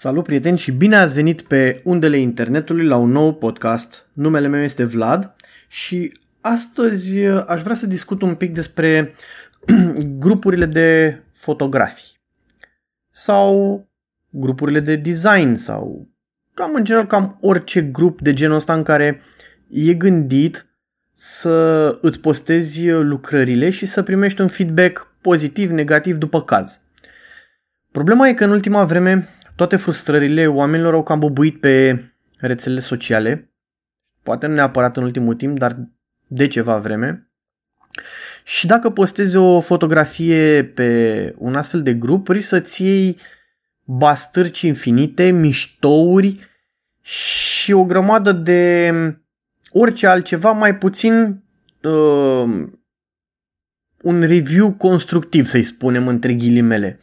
Salut prieteni și bine ați venit pe undele internetului la un nou podcast. Numele meu este Vlad și astăzi uh, aș vrea să discut un pic despre grupurile de fotografii sau grupurile de design sau cam în general cam orice grup de genul ăsta în care e gândit să îți postezi lucrările și să primești un feedback pozitiv, negativ după caz. Problema e că în ultima vreme toate frustrările oamenilor au cam bubuit pe rețelele sociale, poate nu neapărat în ultimul timp, dar de ceva vreme. Și dacă postezi o fotografie pe un astfel de grup, risc să-ți iei bastârci infinite, miștouri și o grămadă de orice altceva, mai puțin uh, un review constructiv, să-i spunem între ghilimele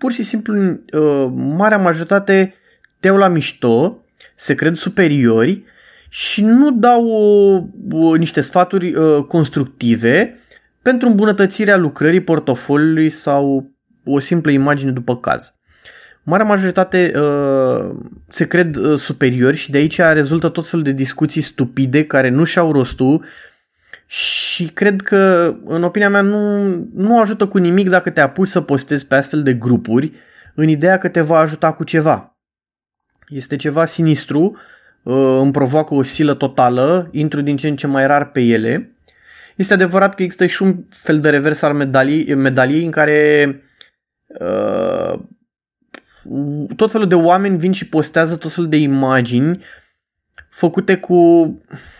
pur și simplu, uh, marea majoritate te iau la mișto, se cred superiori și nu dau o, o, niște sfaturi uh, constructive pentru îmbunătățirea lucrării portofoliului sau o simplă imagine după caz. Marea majoritate uh, se cred uh, superiori și de aici rezultă tot felul de discuții stupide care nu și-au rostul și cred că, în opinia mea, nu, nu ajută cu nimic dacă te apuci să postezi pe astfel de grupuri în ideea că te va ajuta cu ceva. Este ceva sinistru, uh, îmi provoacă o silă totală, intru din ce în ce mai rar pe ele. Este adevărat că există și un fel de revers al medaliei, medaliei în care uh, tot felul de oameni vin și postează tot felul de imagini făcute cu,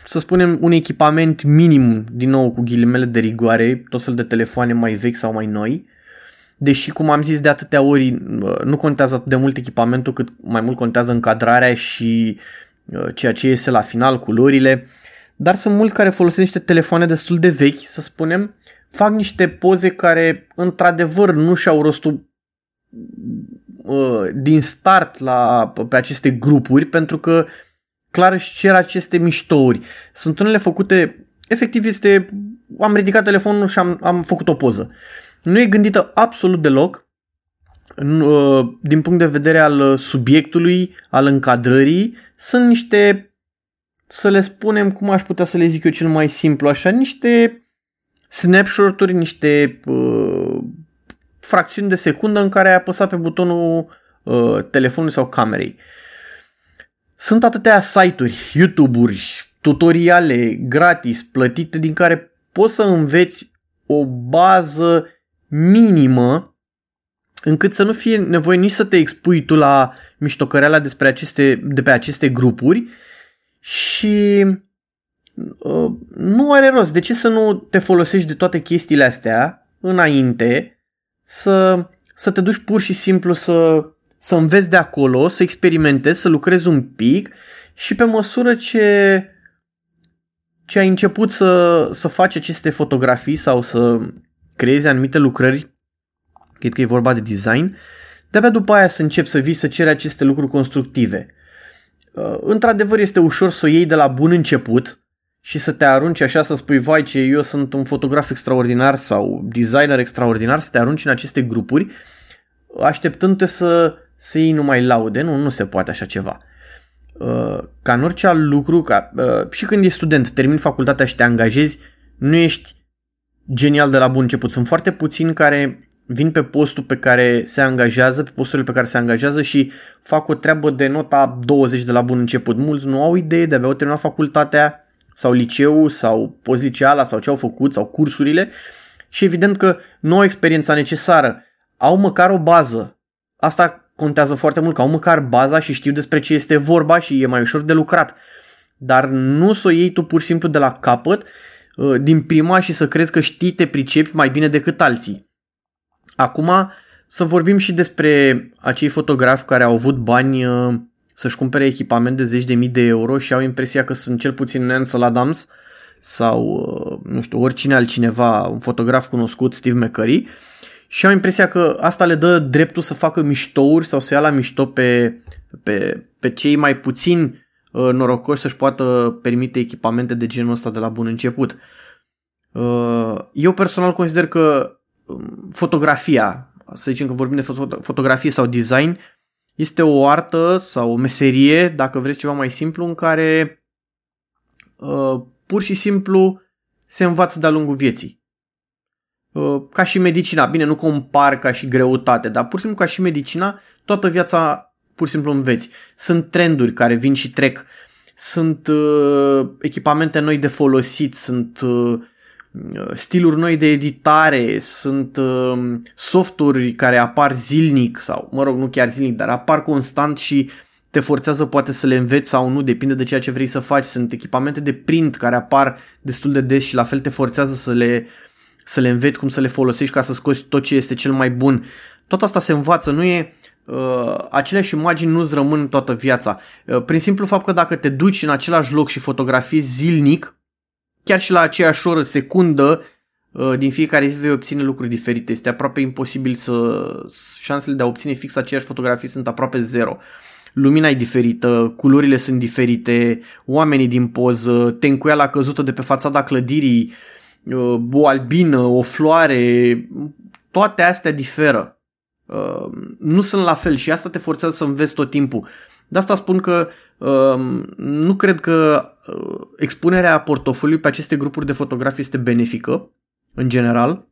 să spunem, un echipament minim, din nou cu ghilimele de rigoare, tot fel de telefoane mai vechi sau mai noi, deși, cum am zis de atâtea ori, nu contează atât de mult echipamentul, cât mai mult contează încadrarea și uh, ceea ce iese la final, culorile, dar sunt mulți care folosesc niște telefoane destul de vechi, să spunem, fac niște poze care, într-adevăr, nu și-au rostul uh, din start la, pe aceste grupuri, pentru că clar își cer aceste miștouri. Sunt unele făcute, efectiv este, am ridicat telefonul și am, am făcut o poză. Nu e gândită absolut deloc uh, din punct de vedere al subiectului, al încadrării, sunt niște, să le spunem, cum aș putea să le zic eu cel mai simplu, așa, niște snapshot-uri, niște uh, fracțiuni de secundă în care ai apăsat pe butonul uh, telefonului sau camerei. Sunt atâtea site-uri, YouTube-uri, tutoriale gratis, plătite, din care poți să înveți o bază minimă încât să nu fie nevoie nici să te expui tu la miștocăreala despre aceste, de pe aceste grupuri și uh, nu are rost. De ce să nu te folosești de toate chestiile astea înainte să, să te duci pur și simplu să să înveți de acolo, să experimentezi, să lucrezi un pic și pe măsură ce, ce ai început să, să faci aceste fotografii sau să creezi anumite lucrări, cred că e vorba de design, de-abia după aia să începi să vii să ceri aceste lucruri constructive. Uh, într-adevăr este ușor să o iei de la bun început și să te arunci așa să spui, vai ce eu sunt un fotograf extraordinar sau designer extraordinar, să te arunci în aceste grupuri, așteptându-te să să iei numai laude, nu, nu se poate așa ceva. Uh, ca în orice alt lucru, ca, uh, și când ești student, termin facultatea și te angajezi, nu ești genial de la bun început. Sunt foarte puțini care vin pe postul pe care se angajează, pe posturile pe care se angajează și fac o treabă de nota 20 de la bun început. Mulți nu au idee, de-abia au terminat facultatea sau liceu sau postliceala sau ce au făcut sau cursurile și evident că nu au experiența necesară. Au măcar o bază. Asta contează foarte mult, că au măcar baza și știu despre ce este vorba și e mai ușor de lucrat. Dar nu să o iei tu pur și simplu de la capăt uh, din prima și să crezi că știi, te pricepi mai bine decât alții. Acum să vorbim și despre acei fotografi care au avut bani uh, să-și cumpere echipament de zeci de mii de euro și au impresia că sunt cel puțin Ansel Adams sau, uh, nu știu, oricine altcineva, un fotograf cunoscut, Steve McCurry, și am impresia că asta le dă dreptul să facă miștouri sau să ia la mișto pe, pe, pe cei mai puțini uh, norocoși să-și poată permite echipamente de genul ăsta de la bun început. Uh, eu personal consider că um, fotografia, să zicem că vorbim de fotografie sau design, Este o artă sau o meserie, dacă vreți ceva mai simplu, în care uh, pur și simplu se învață de-a lungul vieții. Uh, ca și medicina, bine, nu compar ca și greutate, dar pur și simplu ca și medicina, toată viața pur și simplu înveți. Sunt trenduri care vin și trec, sunt uh, echipamente noi de folosit, sunt uh, stiluri noi de editare, sunt uh, softuri care apar zilnic sau, mă rog, nu chiar zilnic, dar apar constant și te forțează poate să le înveți sau nu, depinde de ceea ce vrei să faci. Sunt echipamente de print care apar destul de des și la fel te forțează să le, să le înveți cum să le folosești ca să scoți tot ce este cel mai bun. Tot asta se învață, nu e uh, aceleași imagini nu-ți rămân toată viața. Uh, prin simplu fapt că dacă te duci în același loc și fotografiezi zilnic, chiar și la aceeași oră, secundă, uh, din fiecare zi vei obține lucruri diferite. Este aproape imposibil să... șansele de a obține fix aceeași fotografie sunt aproape zero. Lumina e diferită, culorile sunt diferite, oamenii din poză, tencuiala căzută de pe fațada clădirii, uh, o albină, o floare, toate astea diferă. Uh, nu sunt la fel și asta te forțează să înveți tot timpul. De asta spun că uh, nu cred că uh, expunerea portofoliului pe aceste grupuri de fotografii este benefică, în general.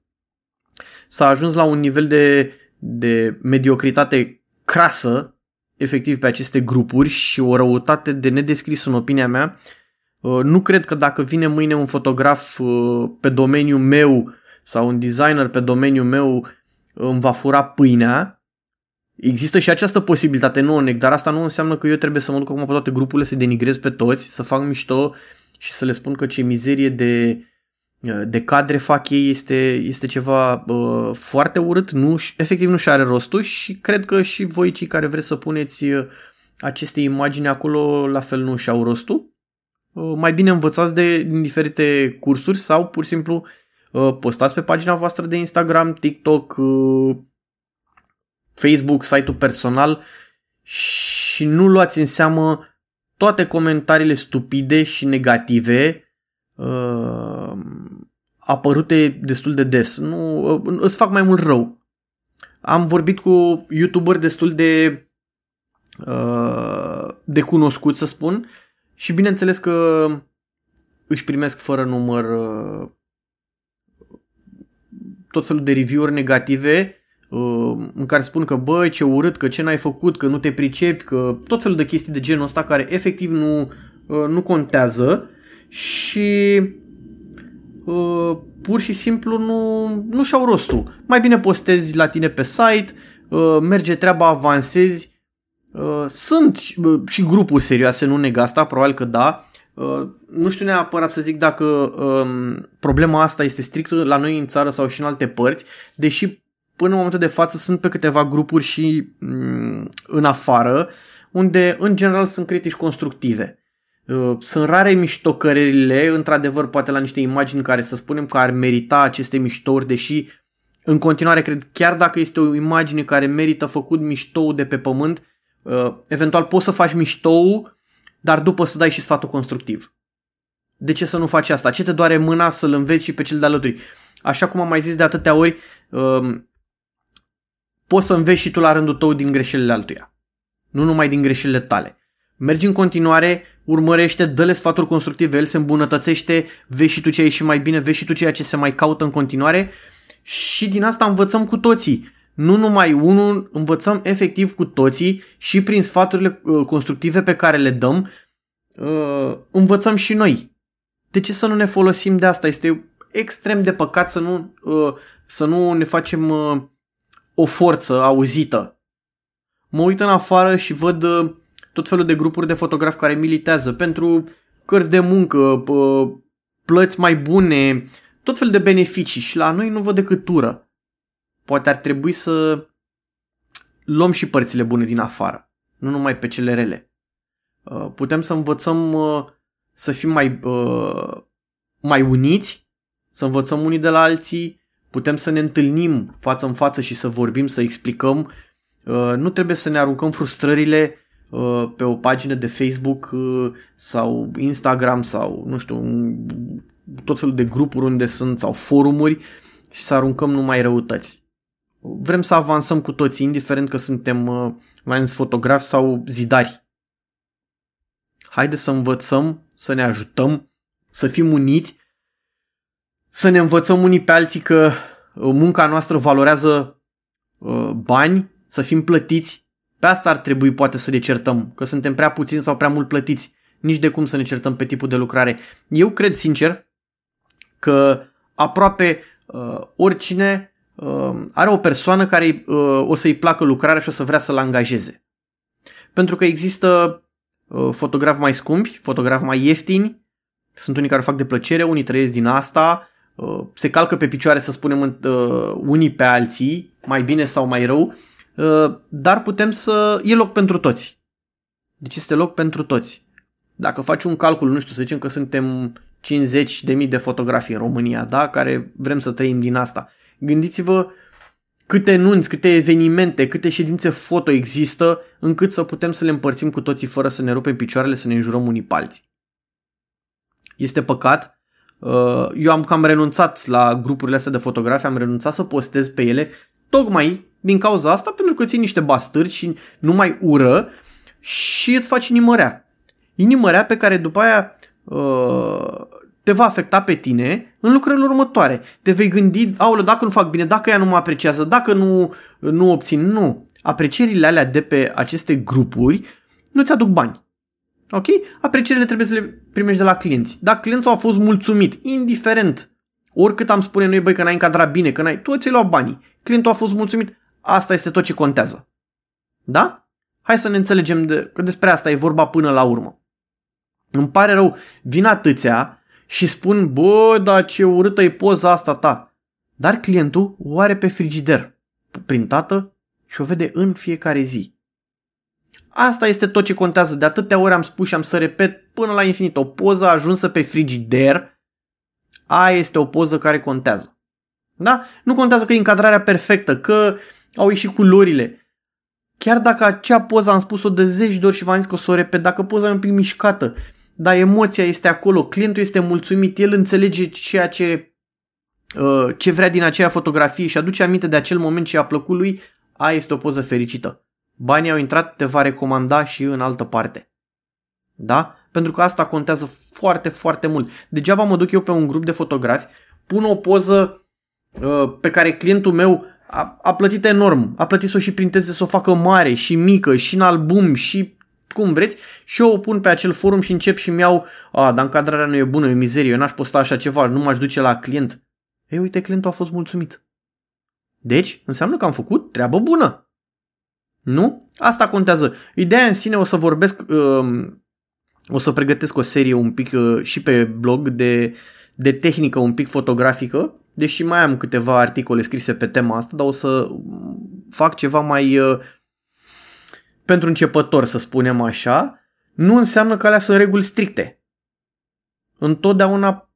S-a ajuns la un nivel de, de mediocritate crasă, efectiv, pe aceste grupuri și o răutate de nedescris în opinia mea. Uh, nu cred că dacă vine mâine un fotograf uh, pe domeniul meu sau un designer pe domeniul meu îmi va fura pâinea. Există și această posibilitate, nu o neg, dar asta nu înseamnă că eu trebuie să mă duc acum pe toate grupurile să denigrez pe toți, să fac mișto și să le spun că ce mizerie de, de cadre fac ei este, este ceva uh, foarte urât, nu, efectiv nu și are rostul și cred că și voi cei care vreți să puneți aceste imagini acolo la fel nu și au rostul. Uh, mai bine învățați de din diferite cursuri sau pur și simplu Uh, postați pe pagina voastră de Instagram, TikTok, uh, Facebook, site-ul personal și nu luați în seamă toate comentariile stupide și negative uh, apărute destul de des. Nu, uh, îți fac mai mult rău. Am vorbit cu youtuber destul de uh, de cunoscut, să spun, și bineînțeles că își primesc fără număr uh, tot felul de review-uri negative uh, în care spun că bă, ce urât, că ce n-ai făcut, că nu te pricepi, că tot felul de chestii de genul ăsta care efectiv nu, uh, nu contează și uh, pur și simplu nu, nu și-au rostul. Mai bine postezi la tine pe site, merge treaba, avansezi. Sunt și grupuri serioase, nu neg asta, probabil că da, Uh, nu știu neapărat să zic dacă um, problema asta este strict la noi în țară sau și în alte părți, deși până în momentul de față sunt pe câteva grupuri și um, în afară, unde în general sunt critici constructive. Uh, sunt rare miștocările, într-adevăr poate la niște imagini care să spunem că ar merita aceste miștouri, deși în continuare cred chiar dacă este o imagine care merită făcut miștou de pe pământ, uh, eventual poți să faci miștou dar după să dai și sfatul constructiv. De ce să nu faci asta? Ce te doare mâna să-l înveți și pe cel de alături? Așa cum am mai zis de atâtea ori, um, poți să înveți și tu la rândul tău din greșelile altuia. Nu numai din greșelile tale. Mergi în continuare, urmărește, dă-le sfaturi constructive, el se îmbunătățește, vezi și tu ce ai și mai bine, vezi și tu ceea ce se mai caută în continuare și din asta învățăm cu toții nu numai unul, învățăm efectiv cu toții și prin sfaturile uh, constructive pe care le dăm, uh, învățăm și noi. De ce să nu ne folosim de asta? Este extrem de păcat să nu, uh, să nu ne facem o forță auzită. Mă uit în afară și văd tot felul de grupuri de fotografi care militează pentru cărți de muncă, plăți mai bune, tot fel de beneficii și la noi nu văd decât ură poate ar trebui să luăm și părțile bune din afară, nu numai pe cele rele. Uh, putem să învățăm uh, să fim mai, uh, mai uniți, să învățăm unii de la alții, putem să ne întâlnim față în față și să vorbim, să explicăm. Nu trebuie să ne aruncăm frustrările pe o pagină de Facebook sau Instagram sau, nu știu, tot felul de grupuri unde sunt sau forumuri și să aruncăm numai răutăți vrem să avansăm cu toții, indiferent că suntem uh, mai ales fotografi sau zidari. Haide să învățăm, să ne ajutăm, să fim uniți, să ne învățăm unii pe alții că uh, munca noastră valorează uh, bani, să fim plătiți. Pe asta ar trebui poate să ne certăm, că suntem prea puțini sau prea mult plătiți. Nici de cum să ne certăm pe tipul de lucrare. Eu cred sincer că aproape uh, oricine uh, are o persoană care uh, o să-i placă lucrarea și o să vrea să-l angajeze. Pentru că există uh, fotografi mai scumpi, fotografi mai ieftini, sunt unii care o fac de plăcere, unii trăiesc din asta, uh, se calcă pe picioare, să spunem, uh, unii pe alții, mai bine sau mai rău, uh, dar putem să... e loc pentru toți. Deci este loc pentru toți. Dacă faci un calcul, nu știu, să zicem că suntem 50 de mii de fotografii în România, da? care vrem să trăim din asta. Gândiți-vă câte nunți, câte evenimente, câte ședințe foto există, încât să putem să le împărțim cu toții fără să ne rupem picioarele, să ne înjurăm unii pe alții. Este păcat. Uh, eu am cam renunțat la grupurile astea de fotografii, am renunțat să postez pe ele, tocmai din cauza asta, pentru că ții niște bastări și nu mai ură și îți faci inimărea. Inimărea pe care după aia uh, te va afecta pe tine în lucrările următoare. Te vei gândi, aolă, dacă nu fac bine, dacă ea nu mă apreciază, dacă nu, nu obțin, nu. Aprecierile alea de pe aceste grupuri nu ți aduc bani. Ok? Aprecierile trebuie să le primești de la clienți. Dacă clientul a fost mulțumit, indiferent, oricât am spune noi, băi, că n-ai încadrat bine, că n-ai, tu ți-ai luat banii. Clientul a fost mulțumit, asta este tot ce contează. Da? Hai să ne înțelegem de, că despre asta e vorba până la urmă. Îmi pare rău, vin atâția și spun, bă, dar ce urâtă e poza asta ta. Dar clientul o are pe frigider, printată și o vede în fiecare zi. Asta este tot ce contează. De atâtea ori am spus și am să repet până la infinit. O poză ajunsă pe frigider, aia este o poză care contează. Da? Nu contează că e încadrarea perfectă, că au ieșit culorile. Chiar dacă acea poză am spus-o de zeci de ori și v-am zis că o să o repet, dacă poza e un pic mișcată, dar emoția este acolo, clientul este mulțumit, el înțelege ceea ce, uh, ce vrea din aceea fotografie și aduce aminte de acel moment ce a plăcut lui, aia este o poză fericită. Banii au intrat, te va recomanda și în altă parte. Da? Pentru că asta contează foarte, foarte mult. Degeaba mă duc eu pe un grup de fotografi, pun o poză uh, pe care clientul meu a, a plătit enorm. A plătit să o și printeze, să o facă mare și mică și în album și cum vreți și eu o pun pe acel forum și încep și mi-au a, dar încadrarea nu e bună, e mizerie, eu n-aș posta așa ceva, nu m-aș duce la client. Ei, uite, clientul a fost mulțumit. Deci, înseamnă că am făcut treabă bună. Nu? Asta contează. Ideea în sine o să vorbesc, uh, o să pregătesc o serie un pic uh, și pe blog de, de tehnică un pic fotografică, deși mai am câteva articole scrise pe tema asta, dar o să fac ceva mai uh, pentru începător, să spunem așa, nu înseamnă că alea sunt reguli stricte. Întotdeauna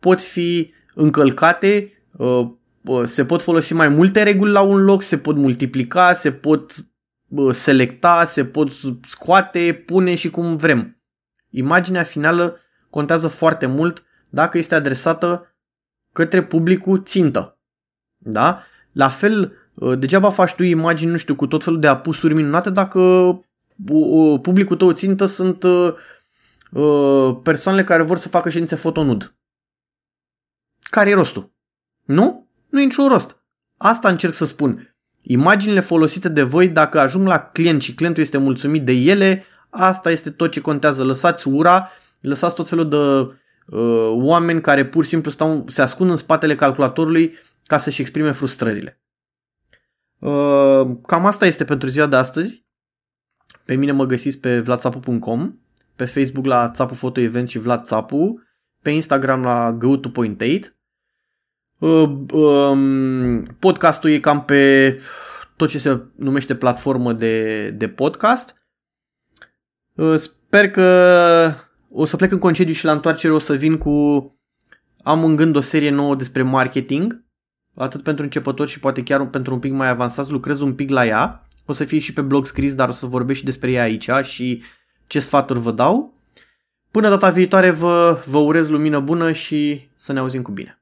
pot fi încălcate, uh, uh, se pot folosi mai multe reguli la un loc, se pot multiplica, se pot selecta, se pot scoate, pune și cum vrem. Imaginea finală contează foarte mult dacă este adresată către publicul țintă. Da? La fel, uh, degeaba faci tu imagini, nu știu, cu tot felul de apusuri minunate dacă uh, uh, publicul tău țintă sunt persoanele care vor să facă ședințe fotonud. Care e rostul? Nu? Nu e niciun rost. Asta încerc să spun. Imaginile folosite de voi, dacă ajung la client și clientul este mulțumit de ele, asta este tot ce contează. Lăsați ura, lăsați tot felul de uh, oameni care pur și simplu stau, se ascund în spatele calculatorului ca să-și exprime frustrările. Uh, cam asta este pentru ziua de astăzi. Pe mine mă găsiți pe vladsapu.com, pe Facebook la Țapu Photo Event și Vlad Țapu, pe Instagram la go to point 8 Uh, um, podcastul e cam pe tot ce se numește platformă de, de podcast. Uh, sper că o să plec în concediu și la întoarcere o să vin cu... Am în gând o serie nouă despre marketing, atât pentru începători și poate chiar pentru un pic mai avansați. Lucrez un pic la ea. O să fie și pe blog scris, dar o să vorbesc și despre ea aici și ce sfaturi vă dau. Până data viitoare vă, vă urez lumină bună și să ne auzim cu bine.